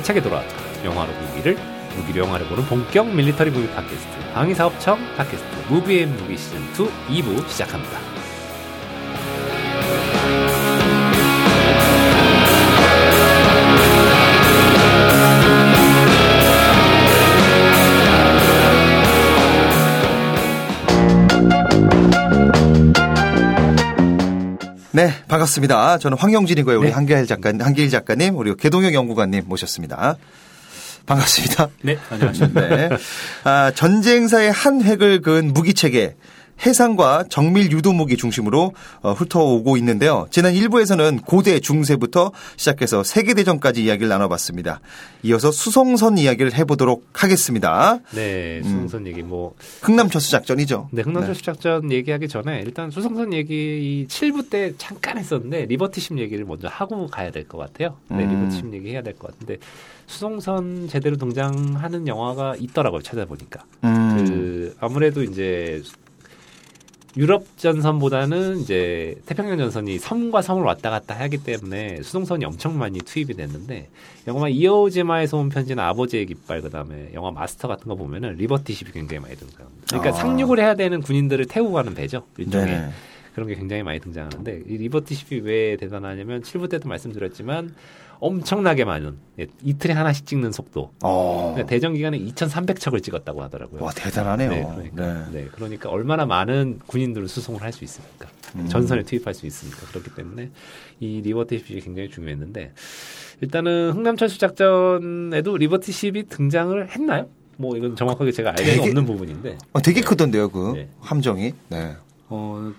알차게 돌아왔다. 영화로 무기를 무기로 영화를 보는 본격 military movie 팟캐스트 방위사업청 팟캐스트 무비앤 무기 시즌2 2부 시작합니다. 네, 반갑습니다. 저는 황영진이고요. 우리 네. 한길 작가, 한길 작가님, 우리 개동영 연구관님 모셨습니다. 반갑습니다. 네, 안녕하십니까. 네. 아, 전쟁사의 한 획을 그은 무기체계. 해상과 정밀 유도 무기 중심으로 어, 훑어오고 있는데요. 지난 1부에서는 고대 중세부터 시작해서 세계대전까지 이야기를 나눠봤습니다. 이어서 수송선 이야기를 해보도록 하겠습니다. 네, 수송선 얘기 뭐 흥남 철수 작전이죠. 네, 흥남 철수 작전 얘기하기 전에 일단 수송선 얘기 이 7부 때 잠깐 했었는데 리버티십 얘기를 먼저 하고 가야 될 것 같아요. 네, 음. 리버티십 얘기 해야 될 것 같은데 수송선 제대로 등장하는 영화가 있더라고요. 찾아보니까. 음, 그 아무래도 이제 유럽 전선보다는 이제 태평양 전선이 섬과 섬을 왔다 갔다 하기 때문에 수송선이 엄청 많이 투입이 됐는데 영화 이어오지마에서 온 편지나 아버지의 깃발 그다음에 영화 마스터 같은 거 보면은 리버티십이 굉장히 많이 등장합니다. 그러니까 아. 상륙을 해야 되는 군인들을 태우고 가는 배죠. 일종의 네네. 그런 게 굉장히 많이 등장하는데 이 리버티십이 왜 대단하냐면 7부 때도 말씀드렸지만 엄청나게 많은 예, 이틀에 하나씩 찍는 속도. 어, 그러니까 대전 기간에 2,300척을 찍었다고 하더라고요. 와, 대단하네요. 네, 그러니까, 네. 네, 그러니까 얼마나 많은 군인들을 수송을 할 수 있습니까? 음. 전선에 투입할 수 있습니까? 그렇기 때문에 이 리버티십이 굉장히 중요했는데 일단은 흥남철수 작전에도 리버티십이 등장을 했나요? 뭐 이건 정확하게 제가 알 수가 되게- 없는 부분인데 어, 되게 크던데요, 그 네. 함정이. 네. 어,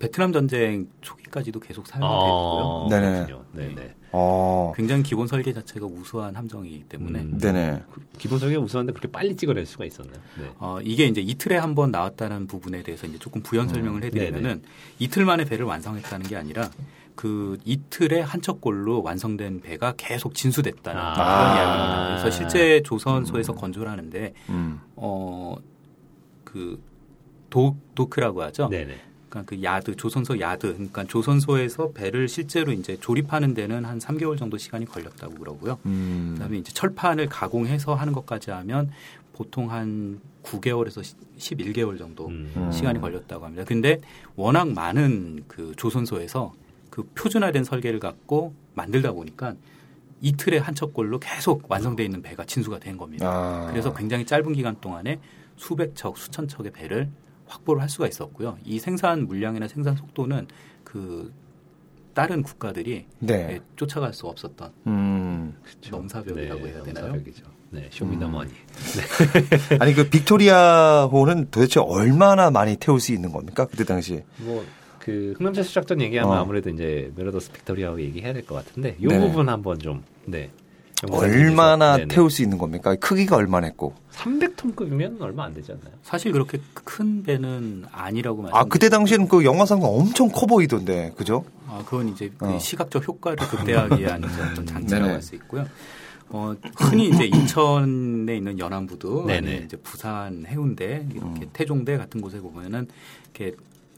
베트남 전쟁 초기까지도 계속 아, 사용됐고요. 네네. 그렇군요. 네네. 어, 굉장히 기본 설계 자체가 우수한 함정이기 때문에 음. 네네. 기본적인 우수한데 그렇게 빨리 찍어낼 수가 있었나요? 네. 어, 이게 이제 이틀에 한 번 나왔다는 부분에 대해서 이제 조금 부연 설명을 해드리면은 이틀 만에 배를 완성했다는 게 아니라 그 이틀에 한 척골로 완성된 배가 계속 진수됐다는 아. 그런 이야기입니다. 그래서 실제 조선소에서 건조를 하는데 음. 어, 그 도, 도크라고 하죠. 네네. 그러니까 그 야드, 조선소 야드, 그러니까 조선소에서 배를 실제로 이제 조립하는 데는 한 3개월 정도 시간이 걸렸다고 그러고요. 음. 그다음에 이제 철판을 가공해서 하는 것까지 하면 보통 한 9개월에서 11개월 정도 음. 음. 시간이 걸렸다고 합니다. 근데 워낙 많은 그 조선소에서 그 표준화된 설계를 갖고 만들다 보니까 이틀에 한 척골로 계속 완성돼 있는 배가 진수가 된 겁니다. 아. 그래서 굉장히 짧은 기간 동안에 수백 척, 수천 척의 배를 확보를 할 수가 있었고요. 이 생산 물량이나 생산 속도는 그 다른 국가들이 네. 예, 쫓아갈 수 없었던 음. 넘사벽이라고 해야 되나요? 넘사벽이죠. 네, show me the money. 아니 그 빅토리호는 도대체 얼마나 많이 태울 수 있는 겁니까? 그때 당시. 뭐, 그, 흥남철수 작전 얘기하면 어. 아무래도 이제 메러디스 빅토리호하고 얘기해야 될 것 같은데, 이 네네. 부분 한번 좀, 네. 얼마나 네네. 태울 수 있는 겁니까? 크기가 얼마나 했고. 300톤급이면 얼마 안 되지 않나요? 사실 그렇게 큰 배는 아니라고 말씀. 아 그때 당시에는 그 영화상 엄청 커 보이던데, 그죠? 아, 그건 이제 그 어. 시각적 효과를 극대화하기 위한 이제 어떤 장치라고 네네. 할수 있고요. 어, 흔히 이제 인천에 있는 연안부두, 이제 부산 해운대, 이렇게 음. 태종대 같은 곳에 보면은 이렇게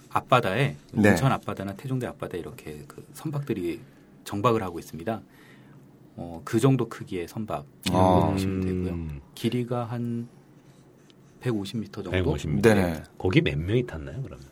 앞바다에 네. 인천 앞바다나 태종대 앞바다에 이렇게 그 선박들이 정박을 하고 있습니다. 어, 그 정도 크기의 선박 이라고 아. 보시면 되고요. 음, 길이가 한 150m 정도. 150m. 네네. 거기 몇 명이 탔나요, 그러면?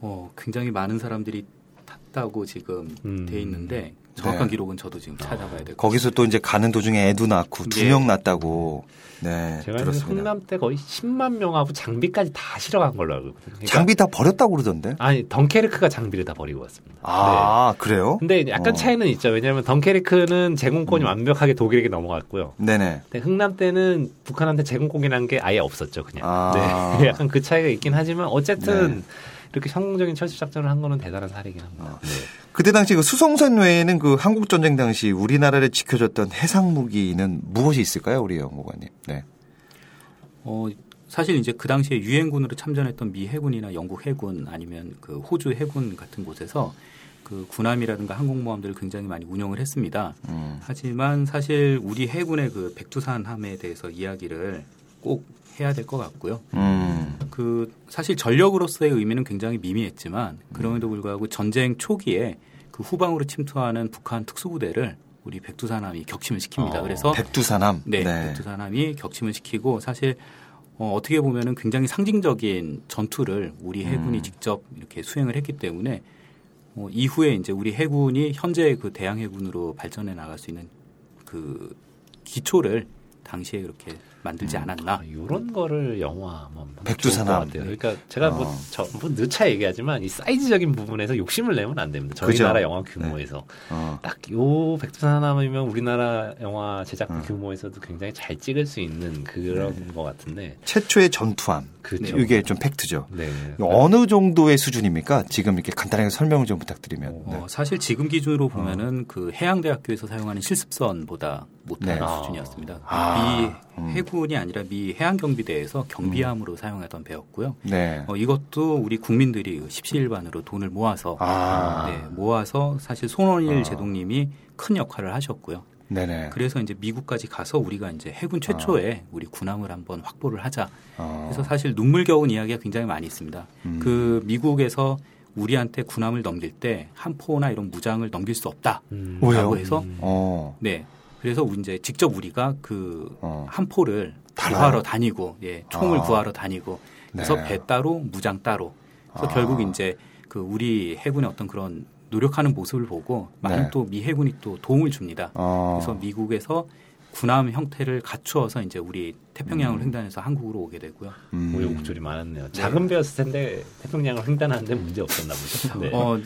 어, 굉장히 많은 사람들이 탔다고 지금 음. 돼 있는데 정확한 네. 기록은 저도 지금 찾아봐야 될것 거기서 또 이제 가는 도중에 애도 낳고 두 예. 명 낳았다고. 네, 제가 알기로 들었습니다. 흥남 때 거의 10만 명하고 장비까지 다 실어간 걸로 알고 있거든요. 그러니까 장비 다 버렸다고 그러던데. 아니, 덩케르크가 장비를 다 버리고 왔습니다. 아, 그래요? 네. 근데 약간 어. 차이는 있죠. 왜냐하면 덩케르크는 제공권이 완벽하게 독일에게 넘어갔고요. 네네. 근데 흥남 때는 북한한테 제공권이라는 게 아예 없었죠, 그냥. 아. 네. 약간 그 차이가 있긴 하지만 어쨌든 네. 이렇게 성공적인 철수 작전을 한 거는 대단한 사례긴 합니다. 네. 그때 당시 그 수송선 외에는 그 한국 전쟁 당시 우리나라를 지켜줬던 해상 무기는 무엇이 있을까요, 우리 연구관님? 네. 어, 사실 이제 그 당시에 유엔군으로 참전했던 미 해군이나 영국 해군 아니면 그 호주 해군 같은 곳에서 그 군함이라든가 항공모함들을 굉장히 많이 운영을 했습니다. 음. 하지만 사실 우리 해군의 그 백두산함에 대해서 이야기를 꼭 해야 될 것 같고요. 음. 그 사실 전력으로서의 의미는 굉장히 미미했지만 그럼에도 불구하고 전쟁 초기에 그 후방으로 침투하는 북한 특수부대를 우리 백두산함이 격침을 시킵니다. 어, 그래서 백두산함. 네, 백두산함이 격침을 시키고 사실 어, 어떻게 보면은 굉장히 상징적인 전투를 우리 해군이 음. 직접 이렇게 수행을 했기 때문에 어, 이후에 이제 우리 해군이 현재 그 대양 해군으로 발전해 나갈 수 있는 그 기초를 당시에 그렇게 만들지 않았나. 이런 거를 영화 뭐. 좋을 것 같아요. 그러니까 제가 뭐 어. 전부 늦차 얘기하지만 이 사이즈적인 부분에서 욕심을 내면 안 됩니다. 저희 그죠. 나라 영화 규모에서 어. 딱요 백두산함이면 우리나라 영화 제작 어. 규모에서도 굉장히 잘 찍을 수 있는 그런 것 같은데 최초의 전투함. 그죠. 이게 좀 팩트죠. 네. 어느 정도의 수준입니까? 지금 이렇게 간단하게 설명을 좀 부탁드리면. 네. 어, 사실 지금 기준으로 보면은 그 해양대학교에서 사용하는 실습선보다 못한 네. 수준이었습니다. 아, 미 음. 해군이 아니라 미 해양경비대에서 경비함으로 사용하던 배였고요. 네. 어, 이것도 우리 국민들이 그 십시일반으로 돈을 모아서 아. 네, 모아서 사실 손원일 아. 제독님이 큰 역할을 하셨고요. 네네. 그래서 이제 미국까지 가서 우리가 이제 해군 최초의 우리 군함을 한번 확보를 하자. 어. 그래서 사실 눈물겨운 이야기가 굉장히 많이 있습니다. 음. 그 미국에서 우리한테 군함을 넘길 때 한포나 이런 무장을 넘길 수 없다. 음. 라고 해서 어. 네. 그래서 이제 직접 우리가 그 어. 한포를 달아요? 구하러 다니고 예, 총을 아. 구하러 다니고 그래서 네. 배 따로 무장 따로. 그래서 아. 결국 이제 그 우리 해군의 어떤 그런 노력하는 모습을 보고 많은 네. 또미 해군이 또 도움을 줍니다. 어. 그래서 미국에서 군함 형태를 갖추어서 이제 우리 태평양을 횡단해서 한국으로 오게 되고요. 음. 우여곡절이 많았네요. 작은 배였을 텐데 태평양을 횡단하는데 문제 없었나 보죠. 네. 어,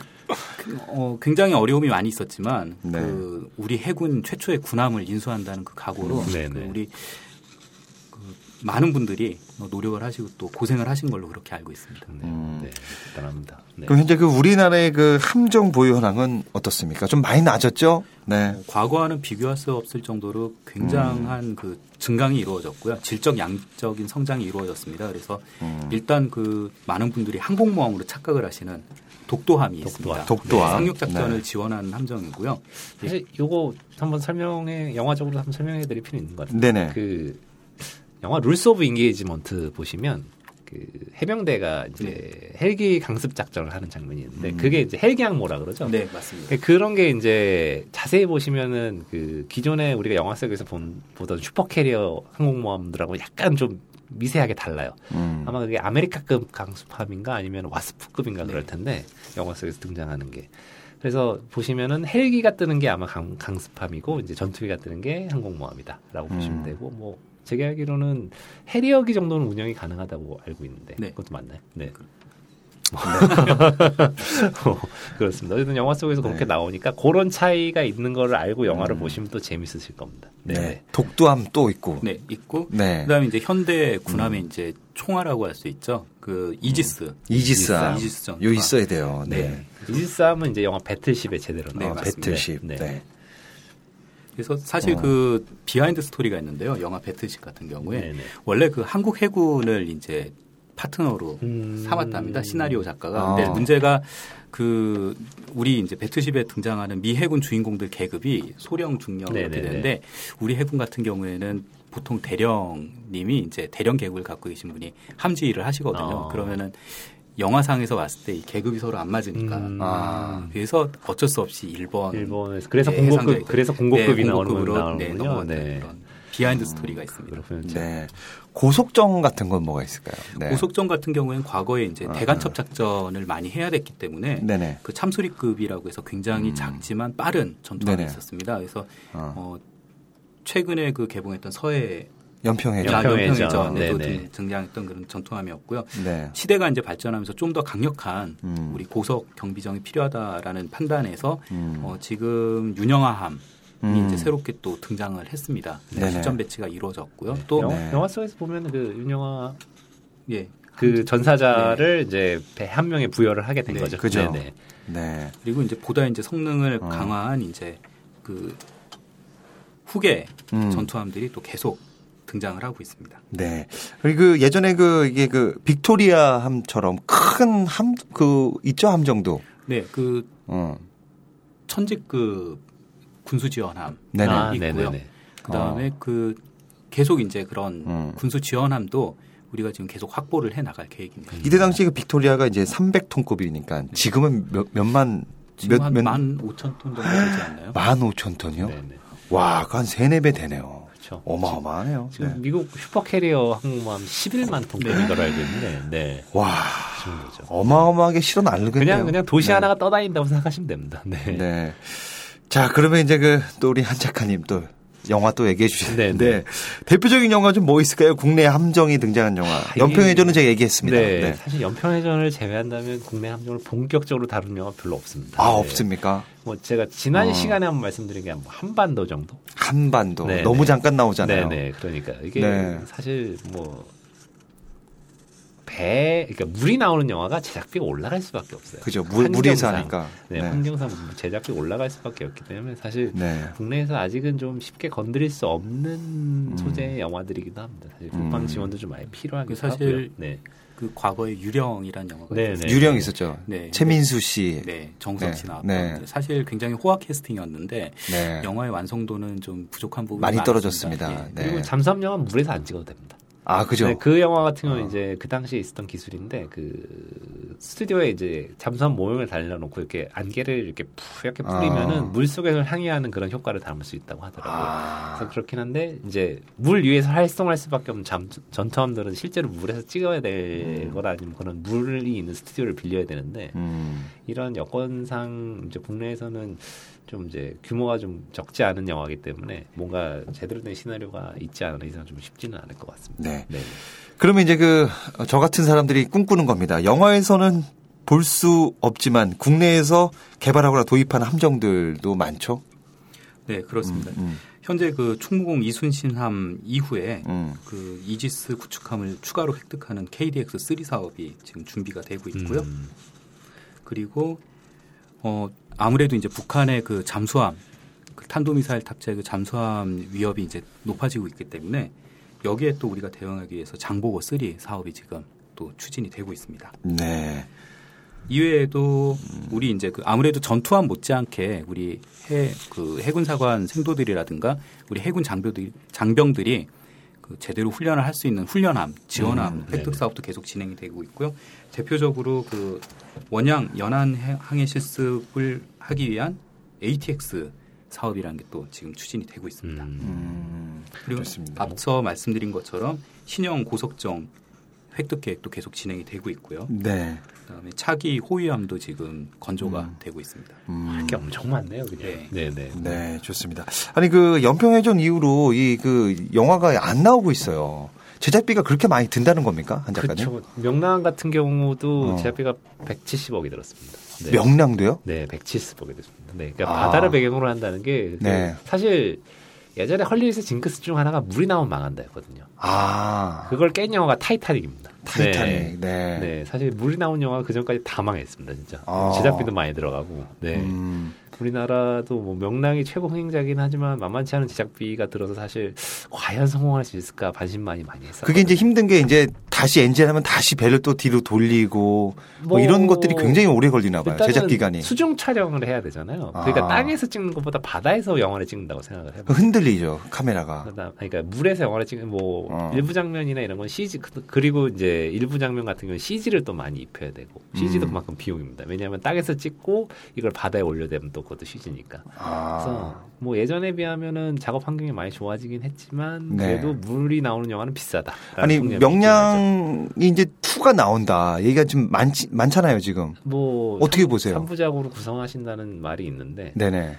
그- 어, 굉장히 어려움이 많이 있었지만 네. 그 우리 해군 최초의 군함을 인수한다는 그 각오로 음, 그 네네. 우리 그 많은 분들이 노력을 하시고 또 고생을 하신 걸로 그렇게 알고 있습니다. 네, 음. 네, 대단합니다. 네. 그럼 현재 그 우리나라의 그 함정 보유 현황은 어떻습니까? 좀 많이 낮았죠? 네. 어, 과거와는 비교할 수 없을 정도로 굉장한 음. 그 증강이 이루어졌고요. 질적 양적인 성장이 이루어졌습니다. 그래서 음. 일단 그 많은 분들이 항공모함으로 착각을 하시는 독도함이 있습니다. 독도함. 네, 상륙 작전을 네. 지원하는 함정이고요. 사실 요거 한번 설명해 영화적으로 한번 설명해 드릴 필요 있는 것 같아요. 네네. 그 영화 Rules of Engagement 보시면 그 해병대가 이제 헬기 강습 작전을 하는 장면이 있는데 음. 그게 이제 헬기 항모라 그러죠. 네, 맞습니다. 그런 게 이제 자세히 보시면은 그 기존에 우리가 영화 속에서 본, 보던 supercarrier 항공모함들하고 약간 좀 미세하게 달라요. 음. 아마 그게 아메리카급 강수함인가 아니면 와스프급인가 그럴 네. 텐데 영화 속에서 등장하는 게. 그래서 보시면은 헬기가 뜨는 게 아마 강, 강수함이고 이제 전투기가 뜨는 게 항공모함이다라고 음. 보시면 되고 뭐 제가 알기로는 해리어기 정도는 운영이 가능하다고 알고 있는데 네. 그것도 맞나요? 네. 어, 그렇습니다. 어쨌든 영화 속에서 그렇게 네. 나오니까 그런 차이가 있는 거를 알고 영화를 음. 보시면 또 재밌으실 겁니다. 네. 네. 독도함 또 있고. 네, 있고 네. 그다음에 이제 현대 군함의 이제 총알이라고 할 수 있죠. 그 이지스. 이지스함. 이지스. 요 있어야 돼요. 네. 네. 이지스함은 이제 영화 Battleship에 제대로 네, 나와 어, 맞습니다. Battleship. 네. 네. 그래서 사실 어. 그 비하인드 스토리가 있는데요. 영화 Battleship 같은 경우에 네, 네. 원래 그 한국 해군을 이제 파트너로 음. 삼았답니다. 시나리오 작가가. 아. 근데 문제가 그 우리 이제 Battleship에 등장하는 미 해군 주인공들 계급이 소령 중령 이렇게. 되는데 우리 해군 같은 경우에는 보통 대령님이 이제 대령 계급을 갖고 계신 분이 함지휘를 하시거든요. 아. 그러면은 영화상에서 봤을 때 이 계급이 서로 안 맞으니까 음. 아. 그래서 어쩔 수 없이 일본 일본에서 그래서 네, 공고급 그래서 공고급이 네, 나오는 공고급으로, 건 네. 넘어갔던 네. 그런 비하인드 스토리가 있습니다. 그렇군요. 네. 고속정 같은 건 뭐가 있을까요? 네. 고속정 같은 경우에는 과거에 이제 아, 대간첩 작전을 많이 해야 됐기 때문에 네네. 그 참수리급이라고 해서 굉장히 음. 작지만 빠른 전투함이 네네. 있었습니다. 그래서 어. 어, 최근에 그 개봉했던 서해 연평해전. 연평해전에도 네네. 등- 등장했던 그런 전투함이었고요. 네. 시대가 이제 발전하면서 좀 더 강력한 음. 우리 고속 경비정이 필요하다라는 판단에서 음. 어, 지금 윤영하함이 음. 이제 새롭게 또 등장을 했습니다. 네네. 시점 배치가 이루어졌고요. 또 영화, 네. 영화 속에서 보면 그 윤영아 예. 그 전사자를 이제 배 한 명에 부여를 하게 된 네. 거죠. 그죠. 네네. 네. 그리고 이제 보다 이제 성능을 어. 강화한 이제 그 후계 음. 전투함들이 또 계속 등장을 하고 있습니다. 네. 그리고 그 예전에 그 이게 그 빅토리아 함처럼 큰 함 그 있죠 함정도. 네, 그 어. 천직급 군수 지원함 네네. 아, 있고요. 네네네. 그다음에 그 계속 이제 그런 음. 군수 지원함도 우리가 지금 계속 확보를 해 나갈 계획입니다. 이때 당시 그 빅토리아가 이제 300톤급이니까 지금은 몇, 몇만 지금 몇- 한 몇- 만 오천 톤 정도 되지 않나요? 15,000톤이요? 네네. 와, 그한 3, 4배 되네요. 그렇죠. 어마어마하네요. 지금 네. 미국 슈퍼캐리어 항공모함 11만 톤급인 걸로 알고 있는데, 네. 와. 어마어마하게 실어 날르겠네요. 그냥 그냥 도시 네. 하나가 떠다닌다고 생각하시면 됩니다. 네. 네. 자, 그러면 이제 그 또 우리 한 작가님 또 영화 또 얘기해 주시는데 네, 네. 대표적인 영화 좀 뭐 있을까요? 국내 함정이 등장한 영화. 아, 연평해전은 제가 얘기했습니다. 네, 네. 사실 연평해전을 제외한다면 국내 함정을 본격적으로 다룬 영화 별로 없습니다. 아, 네. 없습니까? 뭐 제가 지난 어. 시간에 한번 말씀드린 게뭐 한반도 정도. 한반도 네, 너무 네. 잠깐 나오잖아요. 네네. 그러니까 이게 네. 사실 뭐 배, 그러니까 물이 나오는 영화가 제작비가 올라갈 수밖에 없어요. 그죠. 물, 물에서. 하니까. 네, 네. 환경상 제작비 올라갈 수밖에 없기 때문에 사실 네. 국내에서 아직은 좀 쉽게 건드릴 수 없는 음. 소재의 영화들이기도 합니다. 사실 국방 음. 지원도 좀 많이 필요하기도 사실 하고요. 네. 그 과거에 유령이라는 영화가 네, 있었어요. 네. 유령 있었죠. 네. 최민수 씨. 네, 정석 네, 씨 나왔던 네. 사실 굉장히 호화 캐스팅이었는데 네. 영화의 완성도는 좀 부족한 부분이 많이. 떨어졌습니다. 예. 네. 그리고 잠수함 영화는 물에서 안 찍어도 됩니다. 아, 그죠. 네, 그 영화 같은 경우는 어. 이제 그 당시에 있었던 기술인데 그 스튜디오에 이제 잠수함 모형을 달려놓고 이렇게 안개를 이렇게 푸옇게 뿌리면은 아. 물 속에서 항해하는 그런 효과를 담을 수 있다고 하더라고요. 아. 그래서 그렇긴 한데 이제 물 위에서 활성할 수밖에 없는 잠, 전투함들은 실제로 물에서 찍어야 될 거라 아니면 그런 물이 있는 스튜디오를 빌려야 되는데 음. 이런 여건상 이제 국내에서는 좀 이제 규모가 좀 적지 않은 영화이기 때문에 뭔가 제대로 된 시나리오가 있지 않은 이상 좀 쉽지는 않을 것 같습니다. 네. 네. 그러면 이제 그 저 같은 사람들이 꿈꾸는 겁니다. 영화에서는 볼 수 없지만 국내에서 개발하거나 도입한 함정들도 많죠. 네, 그렇습니다. 음, 현재 그 충무공 이순신함 이후에 음. 그 이지스 구축함을 추가로 획득하는 KDX 3 사업이 지금 준비가 되고 있고요. 음. 그리고 어 아무래도 이제 북한의 그 잠수함 그 탄도미사일 탑재의 그 잠수함 위협이 이제 높아지고 있기 때문에 여기에 또 우리가 대응하기 위해서 장보고 3 사업이 지금 또 추진이 되고 있습니다. 네. 이외에도 우리 이제 그 아무래도 전투함 못지않게 우리 해 그 해군 사관 생도들이라든가 우리 해군 장병들이 장병들이 그 제대로 훈련을 할 수 있는 훈련함, 지원함 음, 획득 네네. 사업도 계속 진행이 되고 있고요. 대표적으로 그 원양 연안 해- 항해 실습을 하기 위한 ATX 사업이라는 게 또 지금 추진이 되고 있습니다. 음. 음. 그리고 좋습니다. 앞서 말씀드린 것처럼 신형 고속정 획득 계획도 계속 진행이 되고 있고요. 네. 그다음에 차기 호위함도 지금 건조가 음. 되고 있습니다. 음. 할 게 엄청 많네요, 그냥. 네. 네, 네. 네, 좋습니다. 아니 그 연평 해전 이후로 이 그 영화가 안 나오고 있어요. 제작비가 그렇게 많이 든다는 겁니까, 한 작가님? 그렇죠. 명량 같은 경우도 어. 제작비가 170억이 들었습니다. 네. 명량도요? 네, 170억이 됐습니다. 네, 그러니까 아. 바다를 배경으로 한다는 게 그 네. 사실 예전에 헐리우드 징크스 중 하나가 물이 나오면 망한다였거든요. 아, 그걸 깬 영화가 타이타닉입니다. 타이타닉. 네. 네. 네, 사실 물이 나온 영화 그 전까지 다 망했습니다, 진짜. 아. 제작비도 많이 들어가고. 네. 음, 우리나라도 뭐 명량이 최고 흥행작이긴 하지만 만만치 않은 제작비가 들어서 사실 과연 성공할 수 있을까 반신만이 많이 했어요. 그게 이제 힘든 게 이제 다시 엔진하면 다시 배를 또 뒤로 돌리고 뭐, 뭐 이런 것들이 굉장히 오래 걸리나 봐요. 제작 기간이. 수중 촬영을 해야 되잖아요. 그러니까 아. 땅에서 찍는 것보다 바다에서 영화를 찍는다고 생각을 해요. 흔들리죠, 카메라가. 그다음 그러니까 물에서 영화를 찍는 뭐 어. 일부 장면이나 이런 건 CG 그- 그리고 이제 일부 장면 같은 경우는 CG를 또 많이 입혀야 되고 CG도 음. 그만큼 비용입니다. 왜냐하면 땅에서 찍고 이걸 바다에 올려대면 또 그것도 CG니까. 아. 그래서 뭐 예전에 비하면은 작업 환경이 많이 좋아지긴 했지만 네. 그래도 물이 나오는 영화는 비싸다. 아니 명량이 이제 2가 나온다. 얘기가 좀 많지 많잖아요, 지금. 뭐 어떻게 보세요? 3부작으로 구성하신다는 말이 있는데 네네.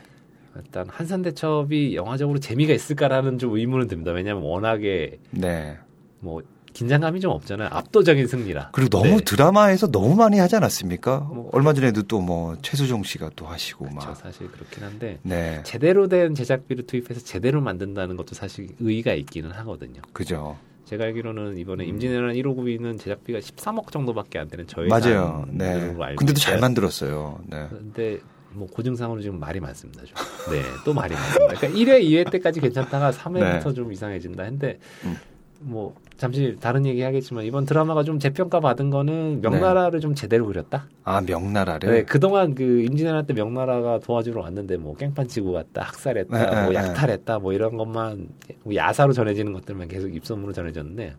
일단 한산대첩이 영화적으로 재미가 있을까라는 좀 의문은 듭니다. 왜냐하면 워낙에 네. 뭐 긴장감이 좀 없잖아요. 압도적인 승리라. 그리고 너무 네. 드라마에서 너무 많이 하지 않았습니까? 뭐- 얼마 전에도 또 뭐 최수종 씨가 또 하시고 그렇죠. 막. 사실 그렇긴 한데 네. 제대로 된 제작비를 투입해서 제대로 만든다는 것도 사실 의의가 있기는 하거든요. 그죠. 제가 알기로는 이번에 임진왜란 1호구이는 제작비가 13억 정도밖에 안 되는 저희 맞아요. 네. 근데도 잘 만들었어요. 네. 근데 뭐 고증상으로 지금 말이 많습니다. 좀. 네, 또 말이 많습니다. 그러니까 1회, 2회 때까지 괜찮다가 3회부터 네. 좀 이상해진다 했는데 음. 뭐 잠시 다른 얘기 하겠지만 이번 드라마가 좀 재평가 받은 거는 명나라를 좀 제대로 그렸다. 아, 명나라를. 네, 그동안 그 임진왜란 때 명나라가 도와주러 왔는데 뭐 깽판 치고 갔다, 학살했다, 네, 뭐 네, 약탈했다, 뭐 이런 것만 뭐 야사로 전해지는 것들만 계속 입소문으로 전해졌는데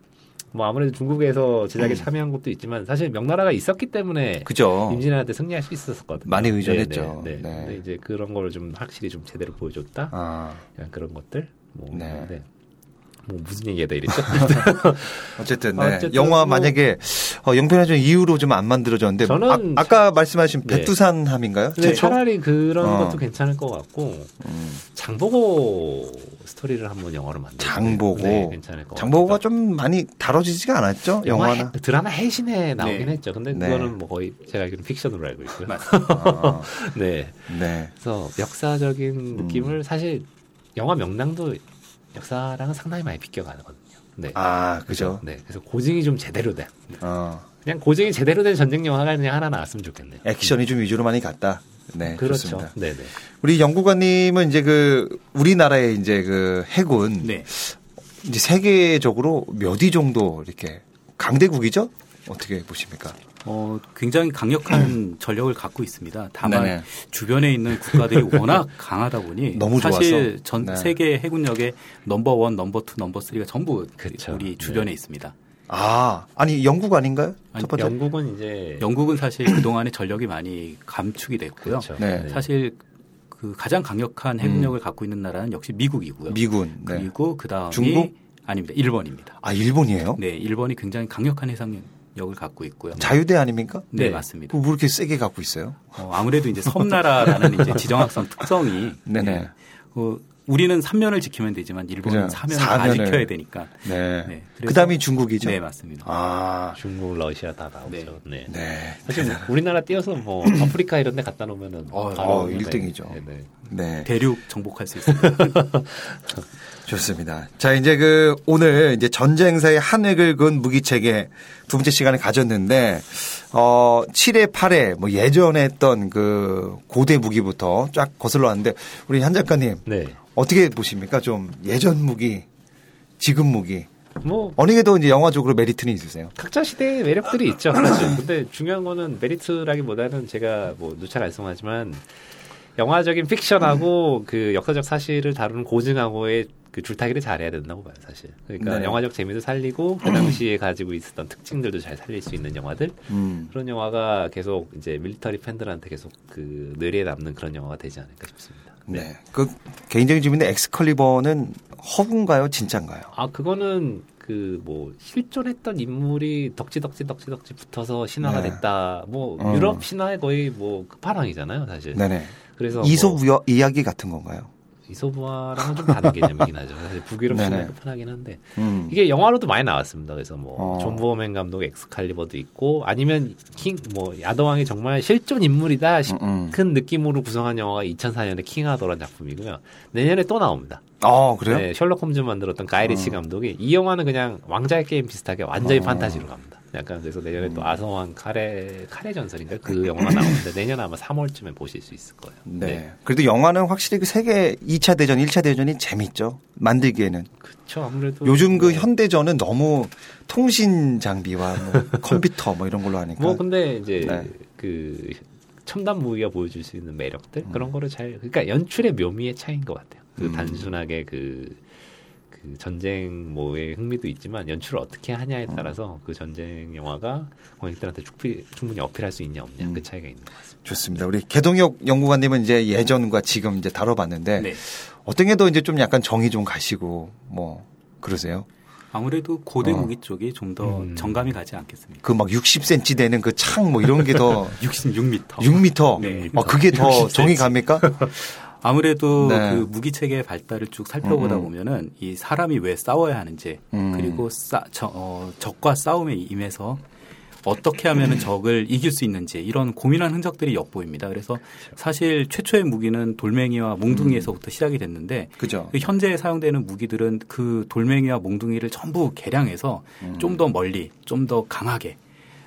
뭐 아무래도 중국에서 제작에 음. 참여한 것도 있지만 사실 명나라가 있었기 때문에 그죠. 임진왜란 때 승리할 수 있었거든요. 많이 의존했죠. 네, 네, 네. 네. 근데 이제 그런 걸 좀 확실히 좀 제대로 보여줬다. 아, 그런 것들. 뭐, 네. 뭐 무슨 얘기가 돼 이랬죠? 어쨌든, 네. 어쨌든 영화 뭐- 만약에 어, 영편화전 이후로 좀 안 만들어졌는데 저는 아, 까 말씀하신 네. 백두산함인가요? 네, 최초? 차라리 그런 어. 것도 괜찮을 것 같고 음, 장보고 스토리를 한번 영화로 만들 장보고. 네, 괜찮을 것 장보고가 같기도 좀 많이 다뤄지지가 않았죠? 영화 영화나. 해- 드라마 해신에 나오긴 네. 했죠. 근데 네. 그거는 뭐 거의 제가 알기로는 픽션으로 알고 있고요. 아, 네. 네. 그래서 역사적인 음. 느낌을 사실 영화 명랑도 역사랑은 상당히 많이 비껴가거든요. 네. 아, 그죠. 네. 그래서 고증이 좀 제대로 된 어, 그냥 고증이 제대로 된 전쟁 영화가 그냥 하나 나왔으면 좋겠네요. 액션이 좀 위주로 많이 갔다. 네, 그렇죠. 좋습니다. 네네. 우리 연구관님은 이제 그 우리나라의 이제 그 해군 네. 이제 세계적으로 몇 위 정도 이렇게 강대국이죠? 어떻게 보십니까? 어, 굉장히 강력한 전력을 갖고 있습니다. 다만 네네. 주변에 있는 국가들이 워낙 강하다 보니 너무 사실. 전 네. 세계 해군력의 number one, number two, number three가 전부 그쵸. 우리 주변에 네. 있습니다. 아, 아니 영국 아닌가요? 아니, 첫 번째. 영국은 이제 영국은 사실 그 동안에 전력이 많이 감축이 됐고요. 네. 사실 그 가장 강력한 해군력을 갖고 있는 나라는 역시 미국이고요. 미군. 네. 그리고 그 다음이 중국? 아닙니다. 일본입니다. 아, 일본이에요? 네, 일본이 굉장히 강력한 해상력 을 갖고 있고요. 자유대 아닙니까? 네, 네. 맞습니다. 뭐 이렇게 세게 갖고 있어요? 어, 아무래도 이제 섬나라라는 이제 지정학성 특성이 네네. 네. 어, 우리는 3면을 지키면 되지만 일본은 그죠. 4면을 다 사면을. 지켜야 되니까. 네. 네, 그래서- 그 다음이 중국이죠? 네, 맞습니다. 아, 중국, 러시아 다 나오죠. 네. 네. 사실 우리나라 띄어서 뭐 아프리카 이런 데 갖다 놓으면은 어, 바로 어, 그냥- 일등이죠. 네, 네. 네. 대륙 정복할 수 있습니다. 좋습니다. 자, 이제 그 오늘 이제 전쟁사의 한 획을 그은 무기체계 두 번째 시간을 가졌는데 어 7회, 8회 뭐 예전에 했던 그 고대 무기부터 쫙 거슬러 왔는데 우리 한 작가님 네. 어떻게 보십니까? 좀 예전 무기, 지금 무기 뭐 어느 게 더 이제 영화적으로 메리트는 있으세요? 각자 시대의 매력들이 있죠. 사실. 근데 중요한 거는 메리트라기보다는 제가 뭐 누차 말씀하지만 영화적인 픽션하고 그 역사적 사실을 다루는 고증하고의 그 줄타기를 잘해야 된다고 봐요, 사실. 그러니까 네. 영화적 재미도 살리고 그 당시에 가지고 있었던 특징들도 잘 살릴 수 있는 영화들 음. 그런 영화가 계속 이제 밀리터리 팬들한테 계속 그 뇌리에 남는 그런 영화가 되지 않을까 싶습니다. 네. 그 개인적인 질문인데 엑스컬리버는 허구인가요? 진짜인가요? 아 그거는 그뭐 실존했던 인물이 덕지 덕지 덕지 덕지 붙어서 신화가 네. 됐다. 뭐 어. 유럽 신화의 거의 뭐 끝판왕이잖아요, 사실. 네네. 그래서 이솝 뭐뭐 이야기 같은 건가요? 이솝 우화랑은 좀 다른 개념이긴 하죠. 사실 북유럽. 신화의 끝판왕이긴 한데 음. 이게 영화로도 많이 나왔습니다. 그래서 뭐 어. 존 보어맨 감독의 엑스칼리버도 있고 아니면 King 뭐 아더왕이 정말 실존 인물이다 싶은 음, 음. 느낌으로 구성한 영화가 2004년에 King Arthur란 작품이고요. 내년에 또 나옵니다. 아, 그래요? 네, 셜록 홈즈 만들었던 가이 리치 어. 감독이 이 영화는 그냥 왕자의 게임 비슷하게 완전히 어. 판타지로 갑니다. 약간 그래서 내년에 음. 또 아서왕 카레 카레 전설인가 그 영화가 나오는데 내년 아마 3월쯤에 보실 수 있을 거예요. 네. 그래도 영화는 확실히 그 세계 2차 대전, 1차 대전이 재밌죠. 만들기에는. 그렇죠. 아무래도 요즘 그 뭐, 현대전은 너무 통신 장비와 뭐 컴퓨터 뭐 이런 걸로 하니까. 뭐 근데 이제 네. 그 첨단 무기가 보여줄 수 있는 매력들 그런 거를 잘 그러니까 연출의 묘미의 차이인 것 같아요. 그 음. 단순하게 그, 그 전쟁 뭐의 흥미도 있지만 연출을 어떻게 하냐에 따라서 그 전쟁 영화가 관객들한테 충분히, 충분히 어필할 수 있냐 없냐 음. 그 차이가 있는 것 같습니다. 좋습니다. 우리 개동혁 연구관님은 이제 예전과 지금 이제 다뤄봤는데 네. 어떤 게 더 이제 좀 약간 정이 좀 가시고 뭐 그러세요? 아무래도 고대 어. 무기 쪽이 좀더 음. 정감이 가지 않겠습니까? 그 막 60cm 되는 그 창 뭐 이런 게 더 66m. 6m. 네. 아, 그게 더 60cm. 정이 갑니까? 아무래도 네. 그 무기 체계의 발달을 쭉 살펴보다 음, 음. 보면은 이 사람이 왜 싸워야 하는지 음. 그리고 싸, 저, 어, 적과 싸움에 임해서 어떻게 하면은 적을 이길 수 있는지 이런 고민한 흔적들이 엿보입니다. 그래서 사실 최초의 무기는 돌멩이와 몽둥이에서부터 시작이 됐는데 그죠. 그 현재 사용되는 무기들은 그 돌멩이와 몽둥이를 전부 개량해서 음. 좀더 멀리, 좀 더 강하게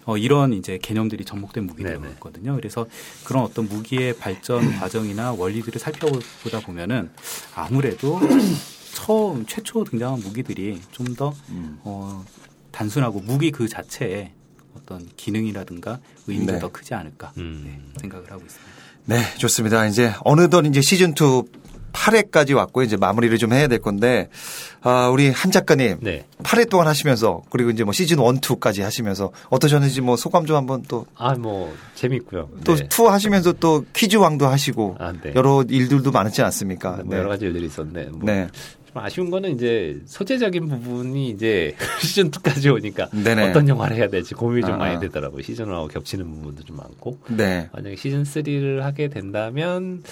어, 이런 이제 개념들이 접목된 네네. 무기들이거든요. 그래서 그런 어떤 무기의 발전 과정이나 원리들을 살펴보다 보면은 아무래도 처음 최초 등장한 무기들이 좀더 음. 어, 단순하고 무기 그 자체의 어떤 기능이라든가 의미가 네. 더 크지 않을까 음. 네, 생각을 하고 있습니다. 네, 좋습니다. 이제 어느덧 이제 시즌 2 8회까지 왔고 이제 마무리를 좀 해야 될 건데 아, 우리 한 작가님 네. 8회 동안 하시면서 그리고 이제 뭐 시즌 1, 2까지 하시면서 어떠셨는지 뭐 소감 좀 한번 또 아, 뭐, 재밌고요. 또 네. 투어 하시면서 또 퀴즈 왕도 하시고 아, 네. 여러 일들도 많지 않습니까? 뭐 여러 가지 일들이 있었는데. 뭐 네. 좀 아쉬운 거는 이제 소재적인 부분이 이제 시즌 2까지 오니까 네네. 어떤 영화를 해야 될지 고민이 좀 아, 많이 아. 되더라고요. 시즌 1하고 겹치는 부분도 좀 많고. 네. 만약에 시즌 3를 하게 된다면 음.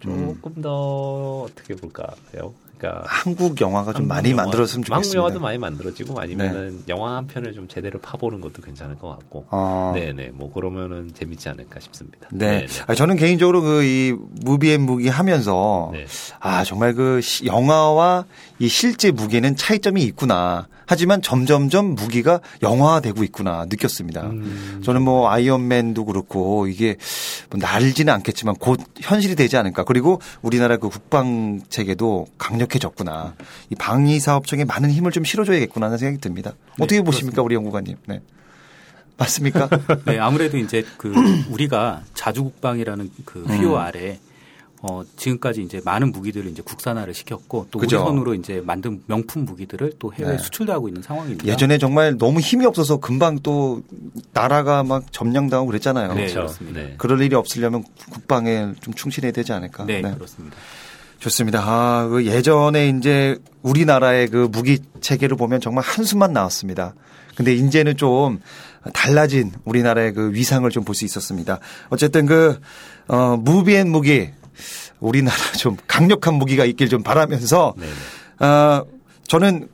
조금 더 어떻게 볼까요? 그러니까 한국 영화가 좀 한국 많이 영화, 만들었으면 한국 좋겠습니다. 영화도 많이 만들어지고 아니면은 영화 한 편을 좀 제대로 파보는 것도 괜찮을 것 같고. 어. 네네 뭐 그러면은 재밌지 않을까 싶습니다. 네. 아, 저는 개인적으로 그 이 무비 앤 무기 하면서 네. 아 정말 그 시- 영화와 이 실제 무기는 차이점이 있구나. 하지만 점점점 무기가 영화화되고 있구나 느꼈습니다. 음, 저는 뭐 아이언맨도 그렇고 이게 뭐 날지는 않겠지만 곧 현실이 되지 않을까. 그리고 우리나라 그 국방 체계도 강력해졌구나. 이 방위 사업청에 많은 힘을 좀 실어줘야겠구나 하는 생각이 듭니다. 어떻게 보십니까, 우리 연구관님? 네. 맞습니까? 네, 아무래도 이제 그 우리가 자주국방이라는 그 휘호 음. 아래 어 지금까지 이제 많은 무기들을 이제 국산화를 시켰고 또 그죠. 우리 선으로 이제 만든 명품 무기들을 또 해외에 네. 수출도 하고 있는 상황입니다. 예전에 정말 너무 힘이 없어서 금방 또 나라가 막 점령당하고 그랬잖아요. 네, 그렇죠. 그렇습니다. 네. 그럴 일이 없으려면 국방에 좀 충실해야 되지 않을까. 네, 네. 그렇습니다. 좋습니다. 아, 그 예전에 이제 우리나라의 그 무기 체계를 보면 정말 한숨만 나왔습니다. 근데 이제는 좀 달라진 우리나라의 그 위상을 좀 볼 수 있었습니다. 어쨌든 그, 어, 무비앤 무기, 우리나라 좀 강력한 무기가 있길 좀 바라면서. 아, 저는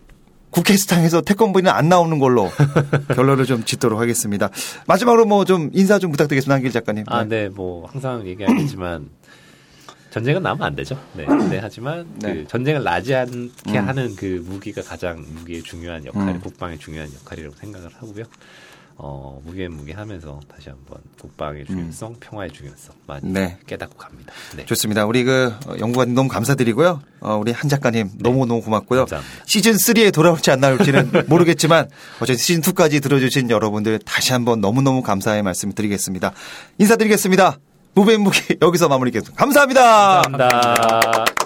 국회의사당에서 태권브이는 안 나오는 걸로 결론을 좀 짓도록 하겠습니다. 마지막으로 뭐 좀 인사 좀 부탁드리겠습니다. 한길 작가님. 아, 네, 뭐 항상 얘기하겠지만 전쟁은 나면 안 되죠. 네, 네 하지만 네. 그 전쟁을 나지 않게 음. 하는 그 무기가 가장 무기의 중요한 역할, 음. 국방의 중요한 역할이라고 생각을 하고요. 어, 무기의 무기 하면서 다시 한번 국방의 중요성, 평화의 중요성 많이 음. 네. 깨닫고 갑니다. 네. 좋습니다. 우리 그 연구관님 너무 감사드리고요. 어, 우리 한 작가님 너무 너무 고맙고요. 감사합니다. 시즌 3에 돌아올지 안 나올지는 모르겠지만 어쨌든 시즌 2까지 들어주신 여러분들 다시 한번 너무 너무 감사의 말씀 드리겠습니다. 인사드리겠습니다. 무배무기 여기서 마무리겠습니다. 감사합니다. 감사합니다.